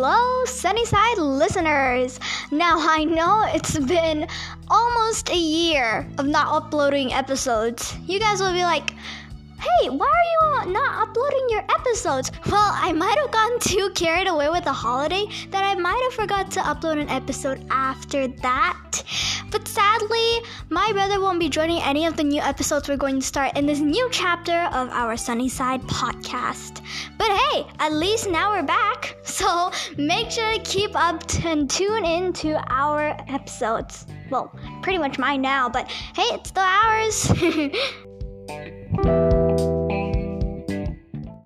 Sunnyside listeners. Now, I know it's been almost a year of not uploading episodes. You guys will be like, Hey, why are you not uploading your episodes? Well, I might have gotten too carried away with the holiday that I might have forgot to upload an episode after that. But sadly, my brother won't be joining any of the new episodes we're going to start in this new chapter of our Sunnyside podcast. But hey, at least now we're back. So make sure to keep up and tune in to our episodes. Well, pretty much mine now, but hey, it's the ours.